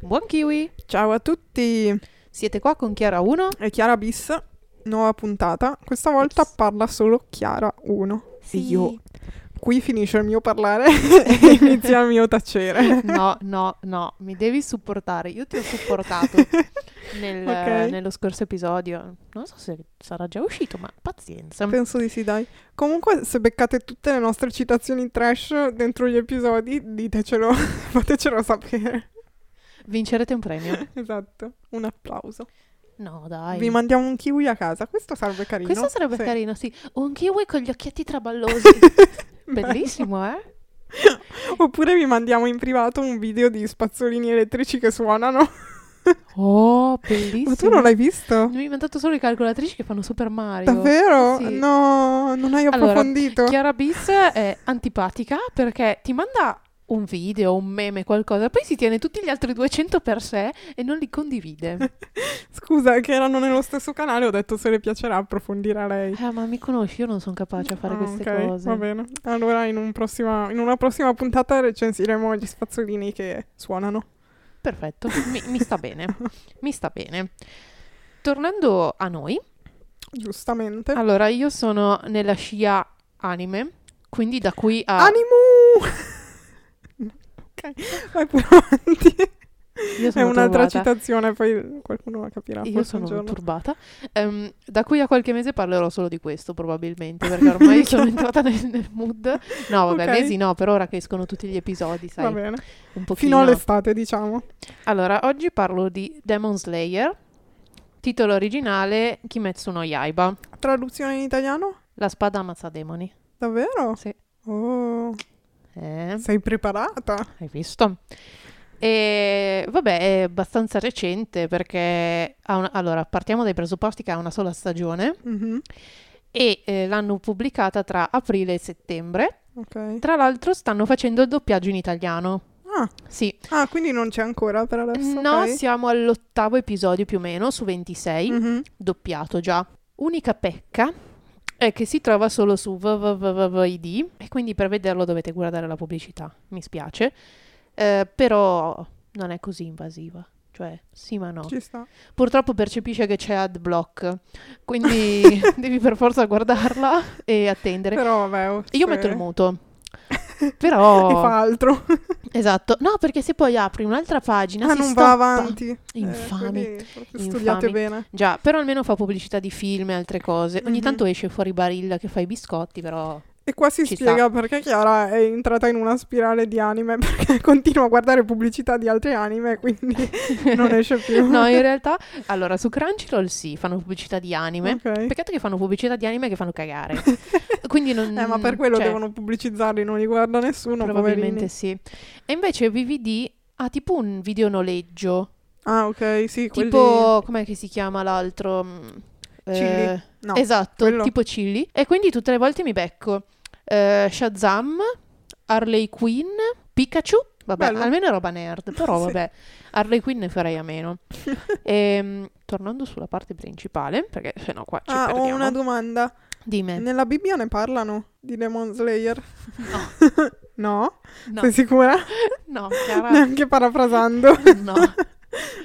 Buon kiwi! Ciao a tutti, Siete qua con Chiara 1? è Chiara Bis, nuova puntata. Questa volta Yes. parla solo Chiara 1. Sì. Io qui finisce il mio parlare e inizia il mio tacere. No, no, no, mi devi supportare. Io ti ho supportato nel- Ok. nello scorso episodio. Non so se sarà già uscito, ma pazienza. Penso di sì, dai. Comunque, se beccate tutte le nostre citazioni trash dentro gli episodi, ditecelo, fatecelo sapere. Vincerete un premio. Esatto, un applauso. No, dai. Vi mandiamo un kiwi a casa, questo sarebbe carino. Questo sarebbe Sì. carino, sì. Un kiwi con gli occhietti traballosi. Bellissimo, eh? Oppure vi mandiamo in privato un video di spazzolini elettrici che suonano. Oh, bellissimo. Ma tu non l'hai visto? Mi hai mandato solo i calcolatrici che fanno Super Mario. Davvero? Sì. No, non hai Allora, approfondito. Chiara Bis è antipatica perché ti manda un video, un meme, qualcosa, poi si tiene tutti gli altri 200 per sé e non li condivide. Scusa, che erano nello stesso canale, ho detto se le piacerà approfondire a lei. Eh, ma mi conosci, io non sono capace a fare Ah, queste ok, cose. Va bene. Allora, in, un prossima- in una prossima puntata recensiremo gli spazzolini che suonano. Perfetto, mi, mi sta bene. Mi sta bene. Tornando a noi, Giustamente. allora io sono nella scia anime, quindi da qui a... Animu! Ok, vai pure avanti. Io È sono un'altra turbata. citazione, poi qualcuno la capirà. Io sono turbata. Ehm, da qui a qualche mese parlerò solo di questo, probabilmente, perché ormai sono entrata nel, nel mood. No, vabbè, Ok. mesi no, per ora che escono tutti gli episodi, sai, Va bene. un pochino. Fino all'estate, diciamo. Allora, oggi parlo di Demon Slayer, titolo originale Kimetsu no Yaiba, Traduzione in italiano? la spada ammazza demoni. Davvero? Sì. Oh, Eh, sei preparata? hai visto? E vabbè, è abbastanza recente perché una- allora partiamo dai presupposti che ha una sola stagione Mhm, e eh, l'hanno pubblicata tra aprile e settembre. Ok. Tra l'altro stanno facendo il doppiaggio in italiano. Ah, Sì, ah, quindi non c'è ancora per adesso? no, ok. siamo all'ottavo episodio più o meno su 26, Mhm. doppiato già. Unica pecca è che si trova solo su www.id e quindi per vederlo dovete guardare la pubblicità. Mi spiace, Eh, però non è così invasiva. Cioè, sì ma no. Ci sta. Purtroppo percepisce che c'è ad block, quindi devi per forza guardarla e attendere. Però vabbè. oh, Io metto il muto. E Però fa altro. Esatto, no, perché se poi apri un'altra pagina ah, non stoppa. va avanti. Eh, Infami. proprio studiate Infami. bene. Già, però almeno fa pubblicità di film e altre cose. Ogni Mhm. tanto esce fuori Barilla che fa i biscotti, però E qua si Ci spiega perché Chiara è entrata in una spirale di anime perché continua a guardare pubblicità di altri anime, quindi non esce più. No, in realtà, allora, su Crunchyroll sì, fanno pubblicità di anime. Ok. Peccato che fanno pubblicità di anime che fanno cagare. Quindi non... Eh, ma per quello cioè, devono pubblicizzarli, non li guarda nessuno, Probabilmente poverini. sì. E invece VVD ha tipo un video noleggio. Ah, ok, sì, quelli... Tipo, com'è che si chiama l'altro? Mm, Chilli. eh, No, esatto, quello. tipo Chilli. E quindi tutte le volte mi becco eh, Shazam, Harley Quinn, Pikachu. Vabbè, Bello. almeno è roba nerd, però Sì. vabbè, Harley Quinn ne farei a meno. Ehm, tornando sulla parte principale, perché se no qua ci Ah, ho perdiamo. una domanda. Dimmi. Nella Bibbia ne parlano di Demon Slayer? No, No? no, Sei sicura? no, Chiara, Neanche parafrasando. no,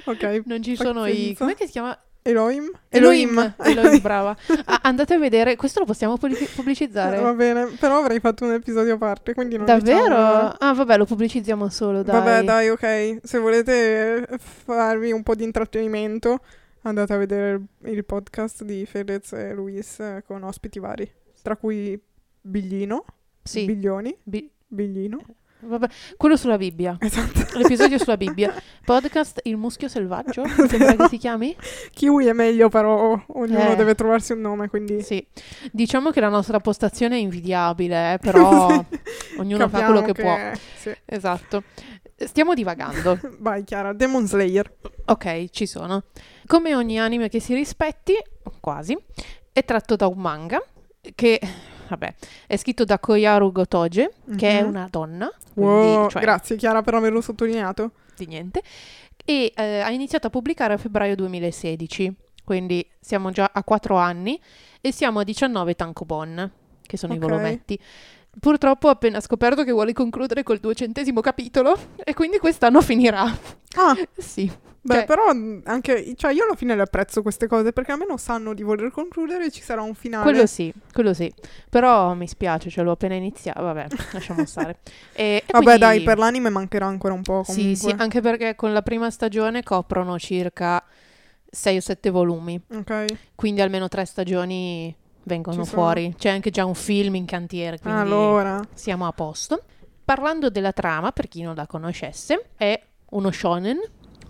ok. non ci sono i... Com'è che si chiama? Elohim? Elohim. Elohim, brava. Ah, andate a vedere, questo lo possiamo pubblic- Eh, va pubblicizzare. bene, però avrei fatto un episodio a parte, quindi non Davvero? diciamo- Ah, vabbè, lo pubblicizziamo solo, dai. Vabbè, dai, ok. Se volete eh, farvi un po' di intrattenimento, andate a vedere il, podcast di Fedez e Luis con ospiti vari, tra cui Biglino, Sì. Biglioni, Bi- Biglino. Vabbè, quello sulla Bibbia. Esatto. L'episodio sulla Bibbia. Podcast Il muschio selvaggio, mi sembra che si chiami? Kiwi è meglio, però ognuno Eh. deve trovarsi un nome, quindi... Sì. Diciamo che la nostra postazione è invidiabile, eh, però ognuno fa quello Capiamo che, può. Sì. Esatto. Stiamo divagando. Vai, Chiara, Demon Slayer. Ok, ci sono. Come ogni anime che si rispetti, quasi, è tratto da un manga che, vabbè, è scritto da Koyaru Gotoge, che è Mhm. una donna, quindi, Wow, cioè, grazie Chiara per averlo sottolineato. di niente, e eh, ha iniziato a pubblicare a febbraio 2016, quindi siamo già a 4 anni e siamo a 19 tankobon, che sono Ok. i volumetti. Purtroppo ho appena scoperto che vuole concludere col duecentesimo capitolo e quindi quest'anno finirà. Ah, Sì. Beh, Cioè- però mh, anche, cioè io alla fine le apprezzo queste cose perché almeno sanno di voler concludere e ci sarà un finale. Quello sì, quello sì. Però mi spiace, ce l'ho appena iniziato. Vabbè, lasciamo stare. E, e Vabbè, quindi- dai, per l'anime mancherà ancora un po' comunque. Sì, sì, anche perché con la prima stagione coprono circa 6 o 7 volumi. Ok. Quindi almeno tre stagioni vengono fuori. C'è anche già un film in cantiere, quindi Allora, siamo a posto. Parlando della trama, per chi non la conoscesse, è uno shonen,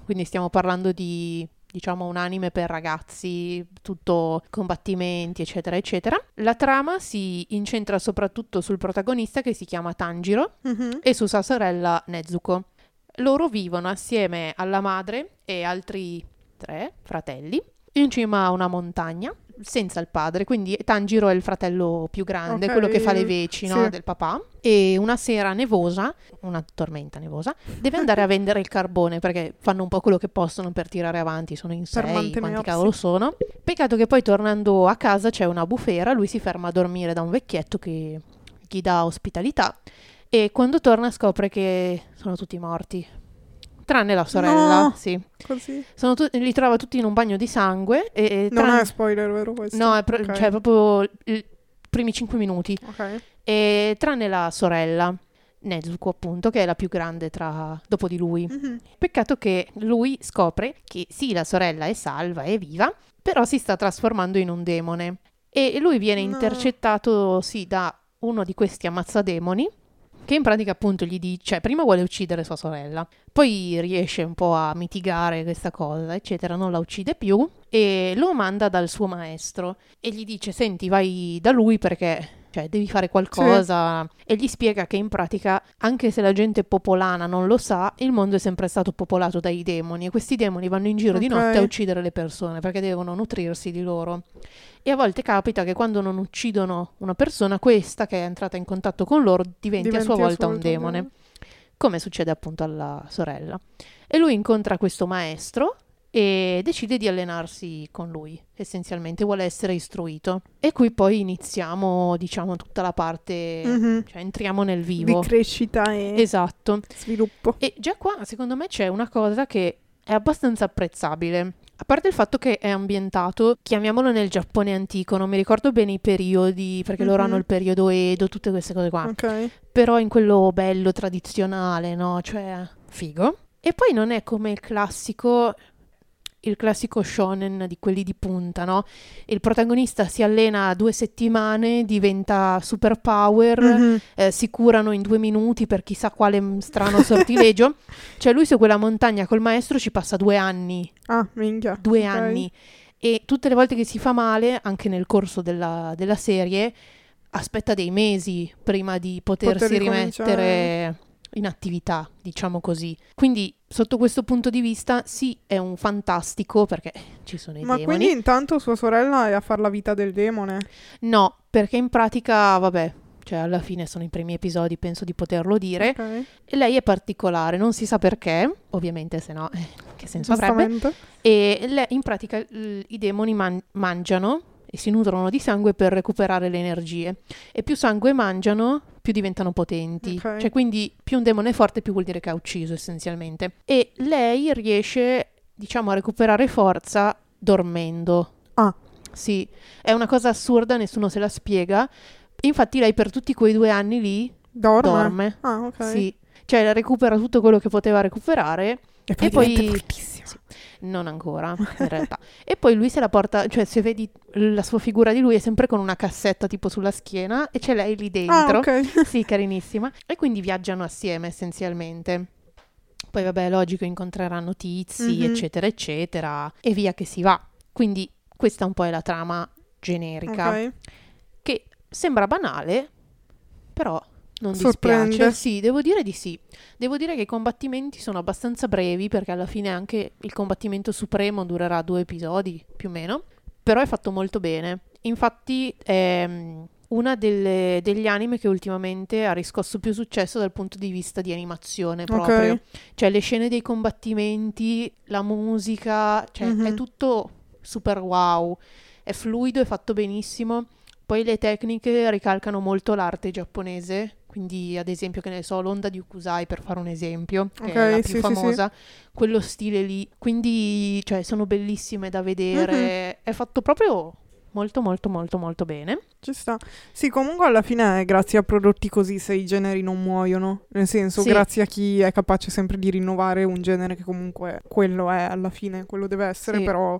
quindi stiamo parlando di diciamo un anime per ragazzi, tutto combattimenti, eccetera, eccetera. La trama si incentra soprattutto sul protagonista che si chiama Tanjiro mhm, e su sua sorella Nezuko. Loro vivono assieme alla madre e altri tre fratelli in cima a una montagna senza il padre, quindi Tanjiro è il fratello più grande, Ok, quello che fa le veci no, sì. del papà. E una sera nevosa, una tormenta nevosa, deve andare a vendere il carbone perché fanno un po' quello che possono per tirare avanti, sono in sei, quanti cavolo sono. Peccato che poi tornando a casa c'è una bufera, lui si ferma a dormire da un vecchietto che gli dà ospitalità e quando torna scopre che sono tutti morti. Tranne la sorella, No. sì. così. Sono tu- li trova tutti in un bagno di sangue e, e Non è spoiler, vero questo? No, è pro- Ok. cioè proprio i primi cinque minuti. Ok. E tranne la sorella, Nezuko appunto, che è la più grande tra... dopo di lui. Mhm. Peccato che lui scopre che sì, la sorella è salva, è viva, però si sta trasformando in un demone. E lui viene No. intercettato, sì, da uno di questi ammazzademoni, che in pratica appunto gli dice, cioè prima vuole uccidere sua sorella, poi riesce un po' a mitigare questa cosa, eccetera, non la uccide più e lo manda dal suo maestro e gli dice, senti, vai da lui perché... Cioè, devi fare qualcosa. E gli spiega che in pratica, anche se la gente popolana non lo sa, il mondo è sempre stato popolato dai demoni. E questi demoni vanno in giro di Ok. notte a uccidere le persone perché devono nutrirsi di loro. E a volte capita che quando non uccidono una persona, questa che è entrata in contatto con loro diventi, a sua volta un demone. Come succede appunto alla sorella. E lui incontra questo maestro e decide di allenarsi con lui, essenzialmente vuole essere istruito. E qui poi iniziamo, diciamo, tutta la parte, Mhm. cioè entriamo nel Di vivo. crescita e Esatto. sviluppo. E già qua, secondo me, c'è una cosa che è abbastanza apprezzabile. A parte il fatto che è ambientato, chiamiamolo nel Giappone antico, non mi ricordo bene i periodi, perché loro Mhm. hanno il periodo Edo, tutte queste cose qua. Ok. Però in quello bello, tradizionale, no? Cioè, figo. E poi non è come il classico il classico shonen di quelli di punta, no? Il protagonista si allena due settimane, diventa super power, Mhm. eh, si curano in due minuti per chissà quale strano sortilegio. cioè lui su quella montagna col maestro ci passa due anni, Ah, minchia. due Ok. anni. E tutte le volte che si fa male, anche nel corso della, della serie, aspetta dei mesi prima di potersi Poter rimettere in attività, diciamo così. Quindi, sotto questo punto di vista, sì, è un fantastico perché ci sono i Ma demoni. quindi intanto sua sorella è a far la vita del demone? No, perché in pratica, vabbè, cioè alla fine sono i primi episodi, penso di poterlo dire. Ok. E lei è particolare, non si sa perché, ovviamente, se no, eh, che senso avrebbe. E le- in pratica l- i demoni man- mangiano e si nutrono di sangue per recuperare le energie. E più sangue mangiano, più diventano potenti. Ok. Cioè, quindi più un demone è forte, più vuol dire che ha ucciso essenzialmente. E lei riesce, diciamo, a recuperare forza dormendo. Ah. Sì, è una cosa assurda, nessuno se la spiega. Infatti lei per tutti quei due anni lì Dorme? dorme. Ah, ok. Sì. Cioè recupera tutto quello che poteva recuperare E poi, E poi- diventa fortissima. Non ancora, in realtà. e poi lui se la porta, cioè se vedi la sua figura di lui è sempre con una cassetta tipo sulla schiena e c'è lei lì Ah, dentro. ok. Sì, carinissima. E quindi viaggiano assieme essenzialmente. Poi vabbè, è logico, incontreranno tizi, Mhm. eccetera, eccetera, e via che si va. Quindi questa un po' è la trama generica, Ok. che sembra banale, però non Sorprende. dispiace. Sì, devo dire di sì. Devo dire che i combattimenti sono abbastanza brevi, perché alla fine anche il combattimento supremo durerà due episodi, più o meno, però è fatto molto bene. Infatti è una delle- degli anime che ultimamente ha riscosso più successo dal punto di vista di animazione proprio. Ok. Cioè le scene dei combattimenti, la musica, cioè Mhm. è tutto super wow, è fluido, è fatto benissimo. Poi le tecniche ricalcano molto l'arte giapponese, quindi ad esempio che ne so l'onda di Ukusai per fare un esempio che Ok, è la più sì, sì, famosa quello stile lì quindi cioè sono bellissime da vedere è fatto proprio molto molto molto molto bene Ci sta. Sì, comunque alla fine è grazie a prodotti così se i generi non muoiono. Nel senso, Sì. grazie a chi è capace sempre di rinnovare un genere che comunque quello è alla fine, quello deve essere, Sì. però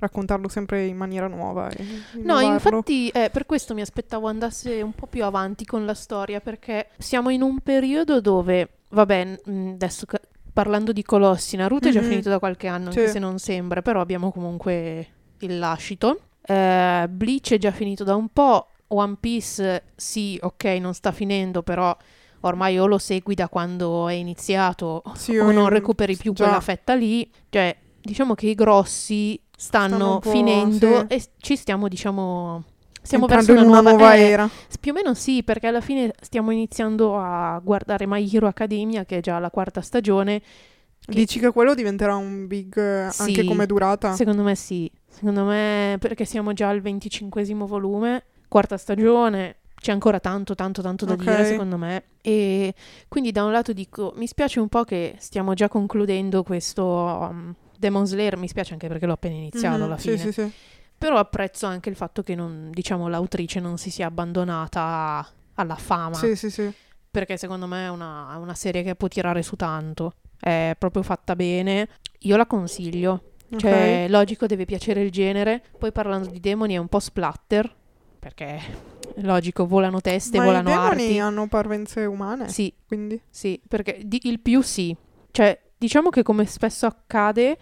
raccontarlo sempre in maniera nuova. E No, infatti eh, per questo mi aspettavo andasse un po' più avanti con la storia, perché siamo in un periodo dove, vabbè, mh, adesso parlando di Colossi, Naruto è già Mhm. finito da qualche anno, anche Sì. se non sembra, però abbiamo comunque il lascito. Eh, Bleach è già finito da un po', One Piece sì, ok, non sta finendo, però ormai o lo segui da quando è iniziato Sì, o non recuperi più già. quella fetta lì. Cioè, diciamo che i grossi stanno, Stanno finendo sì. e ci stiamo, diciamo, stiamo entrando verso in una, nuova, eh, era. Più o meno sì, perché alla fine stiamo iniziando a guardare My Hero Academia, che è già la quarta stagione. che- Dici che quello diventerà un big eh, anche Sì, come durata? Secondo me sì. Secondo me, perché siamo già al venticinquesimo volume, quarta stagione, c'è ancora tanto, tanto, tanto da Ok. dire, secondo me. E quindi da un lato dico, mi spiace un po' che stiamo già concludendo questo um, Demon Slayer, mi spiace anche perché l'ho appena iniziato Mhm, alla sì, fine. sì, sì. Però apprezzo anche il fatto che non, diciamo, l'autrice non si sia abbandonata alla fama, Sì, sì, sì. perché secondo me è una, una serie che può tirare su tanto. È proprio fatta bene. Io la consiglio. Cioè, logico, deve piacere il genere. Poi parlando di demoni è un po' splatter, perché logico, volano teste, Ma i volano demoni arti. hanno parvenze umane, Sì, quindi... sì, perché di- il più sì. Cioè, diciamo che come spesso accade,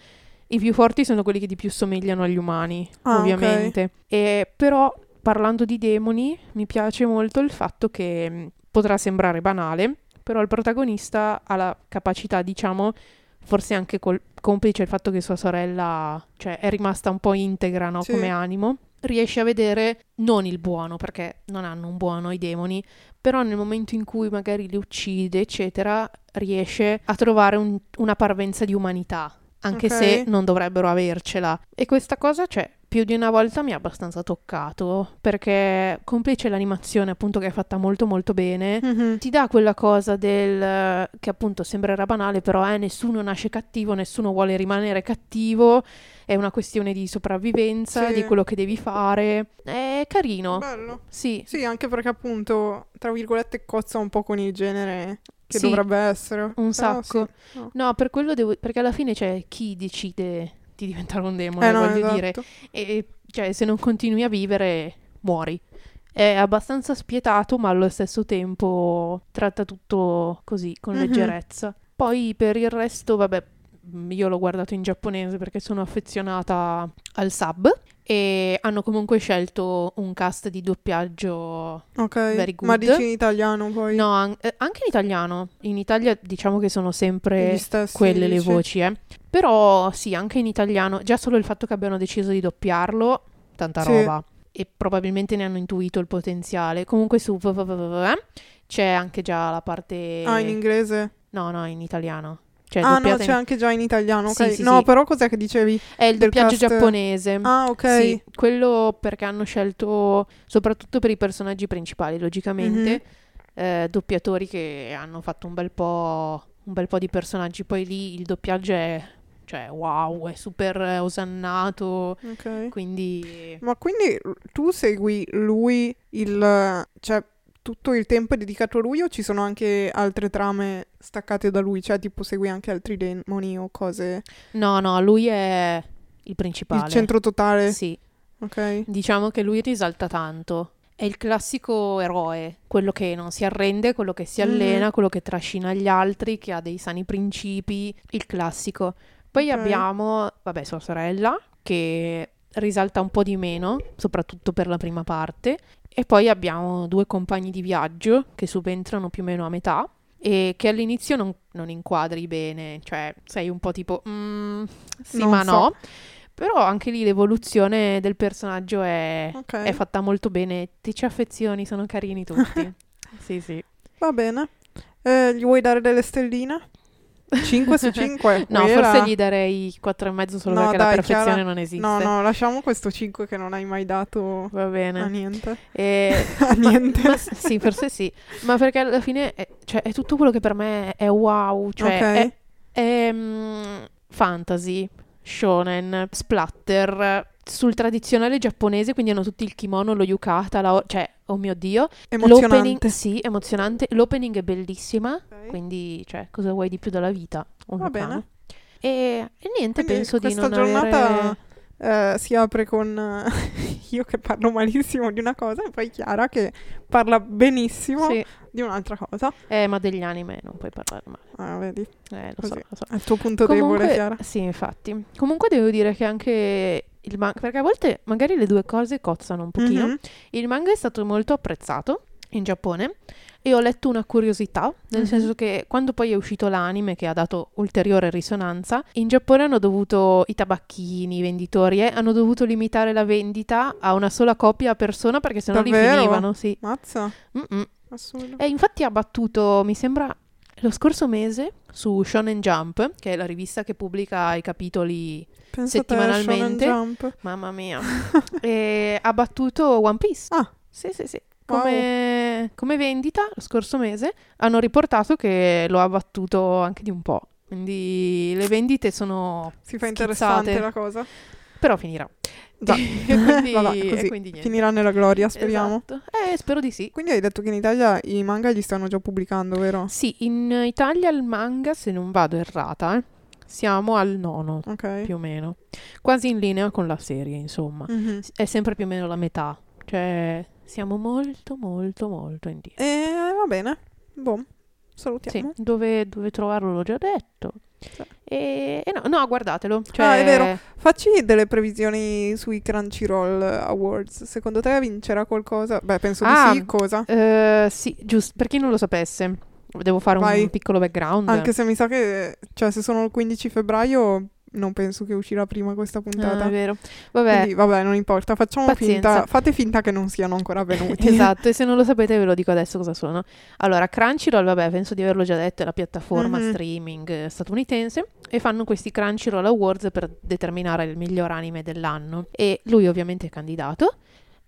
i più forti sono quelli che di più somigliano agli umani, Ah, ovviamente. E, però, parlando di demoni, mi piace molto il fatto che mh, potrà sembrare banale, però il protagonista ha la capacità, diciamo, forse anche col- complice il fatto che sua sorella, cioè, è rimasta un po' integra, no, Sì. come animo, riesce a vedere non il buono, perché non hanno un buono i demoni, però nel momento in cui magari li uccide, eccetera, riesce a trovare un- una parvenza di umanità, anche Ok. se non dovrebbero avercela. E questa cosa, cioè, più di una volta mi ha abbastanza toccato, perché complice l'animazione, appunto, che è fatta molto molto bene, Mhm. ti dà quella cosa del che appunto sembrerà banale, però è nessuno nasce cattivo, nessuno vuole rimanere cattivo, è una questione di sopravvivenza, Sì. di quello che devi fare. È carino. Bello. Sì, Sì, anche perché appunto, tra virgolette, cozza un po' con il genere che Sì, dovrebbe essere. un Però sacco. sì. No. No, per quello devo perché alla fine c'è chi decide di diventare un demone, Eh no, voglio dire. esatto. E cioè, se non continui a vivere, muori. È abbastanza spietato, ma allo stesso tempo tratta tutto così, con Mhm. leggerezza. Poi per il resto, vabbè, mm, io l'ho guardato in giapponese perché sono affezionata al sub e hanno comunque scelto un cast di doppiaggio Ok, Very ma dici in italiano poi? No, an- eh, anche in italiano. In Italia diciamo che sono sempre quelle le voci, eh. Però sì, anche in italiano, già solo il fatto che abbiano deciso di doppiarlo, tanta Sì. roba. E probabilmente ne hanno intuito il potenziale. Comunque su www c'è anche già la parte... Ah, in inglese? No, no, in italiano. Cioè, ah, no, doppiata c'è in- anche già in italiano, ok. Sì, sì, no, sì. però cos'è che dicevi? È il doppiaggio cast- giapponese. Ah, ok. Sì, quello perché hanno scelto, soprattutto per i personaggi principali, logicamente, Mhm. eh, doppiatori che hanno fatto un bel po', un bel po' di personaggi. Poi lì il doppiaggio è, cioè, wow, è super osannato. Ok. Quindi, Ma quindi tu segui lui il... cioè tutto il tempo è dedicato a lui o ci sono anche altre trame staccate da lui? Cioè tipo segui anche altri demoni o cose? no, no, lui è il principale. Il centro totale? Sì, Ok. diciamo che lui risalta tanto. È il classico eroe, quello che non si arrende, quello che si Mhm. allena, quello che trascina gli altri, che ha dei sani principi, il classico. Poi Ok. abbiamo, vabbè, sua sorella, che risalta un po' di meno, soprattutto per la prima parte. E poi abbiamo due compagni di viaggio che subentrano più o meno a metà e che all'inizio non, non inquadri bene, cioè sei un po' tipo, "Mm, sì Non ma so." no. Però anche lì l'evoluzione del personaggio è, Ok. è fatta molto bene, ti ci affezioni, sono carini tutti. sì, sì. Va bene. Eh, gli vuoi dare delle stelline? 5 su 5. No, forse gli darei 4,5 solo No, perché dai, la perfezione Chiara- non esiste. No, no, lasciamo questo 5 che non hai mai dato Va a bene. niente. E- A niente. Ma s- sì, forse sì. Ma perché alla fine è, cioè, è tutto quello che per me è wow. Cioè, ok. è, è, mm, fantasy, shonen, splatter, sul tradizionale giapponese, quindi hanno tutti il kimono, lo yukata, la cioè, oh mio Dio. L'opening, Emozionante. sì, emozionante. L'opening è bellissima, Ok. quindi, cioè, cosa vuoi di più dalla vita? Un Va vulcano. bene. E, e niente, Quindi penso di questa non giornata avere... eh, si apre con io che parlo malissimo di una cosa e poi Chiara che parla benissimo Sì, di un'altra cosa. eh, ma degli anime non puoi parlare male. Ah, vedi, Eh, lo Così. so, lo so. è il tuo punto Comunque, debole, Chiara. Sì, infatti. Comunque devo dire che anche il manga, perché a volte magari le due cose cozzano un pochino. Mhm. Il manga è stato molto apprezzato in Giappone e ho letto una curiosità, nel Mhm. senso che quando poi è uscito l'anime che ha dato ulteriore risonanza, in Giappone hanno dovuto, i tabacchini, i venditori, eh, hanno dovuto limitare la vendita a una sola copia a persona perché sennò li Davvero? finivano, sì. Mazza, Mm-mm. assurdo. E infatti ha battuto, mi sembra, lo scorso mese su Shonen Jump, che è la rivista che pubblica i capitoli, te, settimanalmente. Jump. mamma mia, ha battuto One Piece. Ah. Sì, sì, sì. Wow. Come, come vendita, lo scorso mese, hanno riportato che lo ha battuto anche di un po'. Quindi le vendite sono... Si fa Schizzate. interessante la cosa. Però finirà. E quindi, Vabbè, così quindi finirà nella gloria, speriamo. Esatto. Eh, spero di sì. Quindi hai detto che in Italia i manga li stanno già pubblicando, vero? Sì, in Italia il manga, se non vado errata, eh, siamo al nono, Ok. più o meno. Quasi in linea con la serie, insomma. Mhm. È sempre più o meno la metà. Cioè, siamo molto, molto, molto indietro. E va bene. Boh. Sì, Salutiamo. dove, dove trovarlo l'ho già detto. E, e no, no, guardatelo. Cioè, Ah, è vero. Facci delle previsioni sui Crunchyroll Awards. Secondo te vincerà qualcosa? Beh, penso Ah, di sì. Cosa? eh, sì, giusto, per chi non lo sapesse, devo fare Vai. un piccolo background. Anche se mi sa che, cioè, se sono il 15 febbraio, non penso che uscirà prima questa Ah, puntata. è vero. Vabbè, Quindi, vabbè, non importa. Facciamo Pazienza. finta. Fate finta che non siano ancora venuti. Esatto, e se non lo sapete ve lo dico adesso cosa sono. Allora, Crunchyroll, vabbè, penso di averlo già detto, è la piattaforma Mhm. streaming eh, statunitense e fanno questi Crunchyroll Awards per determinare il miglior anime dell'anno. E lui ovviamente è candidato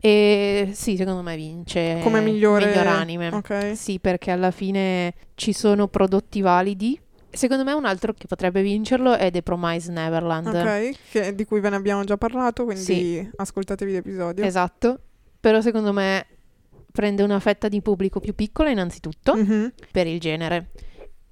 e sì, secondo me vince Come migliore- miglior anime. Ok. Sì, perché alla fine ci sono prodotti validi. Secondo me un altro che potrebbe vincerlo è The Promise Neverland. Ok, che- di cui ve ne abbiamo già parlato, quindi Sì. ascoltatevi l'episodio. Esatto. Però secondo me prende una fetta di pubblico più piccola innanzitutto. Mhm. per il genere.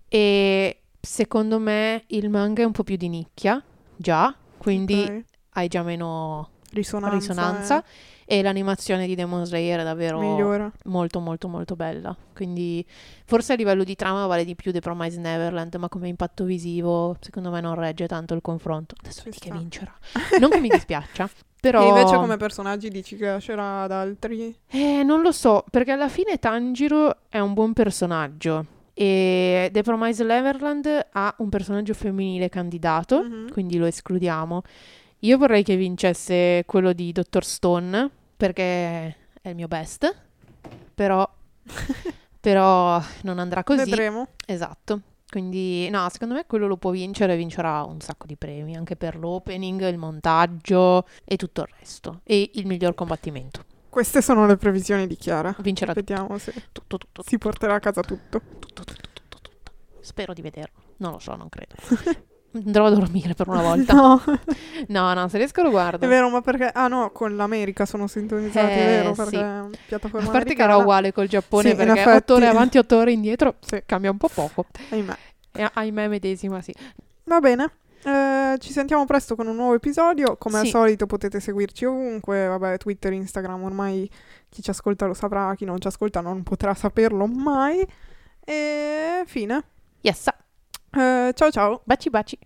E secondo me il manga è un po' più di nicchia, già, quindi Ok. hai già meno risonanza, risonanza. E l'animazione di Demon Slayer è davvero migliora. molto molto molto bella. Quindi forse a livello di trama vale di più The Promised Neverland, ma come impatto visivo secondo me non regge tanto il confronto. Adesso Ci vedi che vincerà. Non che mi dispiaccia, però... E invece come personaggi dici che lascerà ad altri? Eh, non lo so, perché alla fine Tanjiro è un buon personaggio e The Promised Neverland ha un personaggio femminile candidato, Mhm. quindi lo escludiamo. Io vorrei che vincesse quello di Dr. Stone, perché è il mio best, però, però non andrà così. Vedremo. Esatto. Quindi, no, secondo me quello lo può vincere e vincerà un sacco di premi, anche per l'opening, il montaggio e tutto il resto. E il miglior combattimento. Queste sono le previsioni di Chiara. Vincerà tutto, Vediamo se tutto, tutto, si porterà a casa tutto. tutto, tutto, tutto, tutto, tutto. Spero di vederlo. Non lo so, non credo. Andrò a dormire per una volta. No, No, no, se riesco lo guardo. è vero, ma perché... Ah no, con l'America sono sintonizzati, Eh, è vero, sì. perché è piattaforma A parte che era uguale col Giappone Sì, perché effetti. 8 ore avanti, 8 ore indietro Sì. cambia un po' poco. Ahimè. E ahimè medesima, sì. Va bene. Eh, ci sentiamo presto con un nuovo episodio. Come al Sì. solito potete seguirci ovunque, vabbè, Twitter, Instagram, ormai chi ci ascolta lo saprà, chi non ci ascolta non potrà saperlo mai. E fine. Yes. Eh, ciao ciao. Baci baci.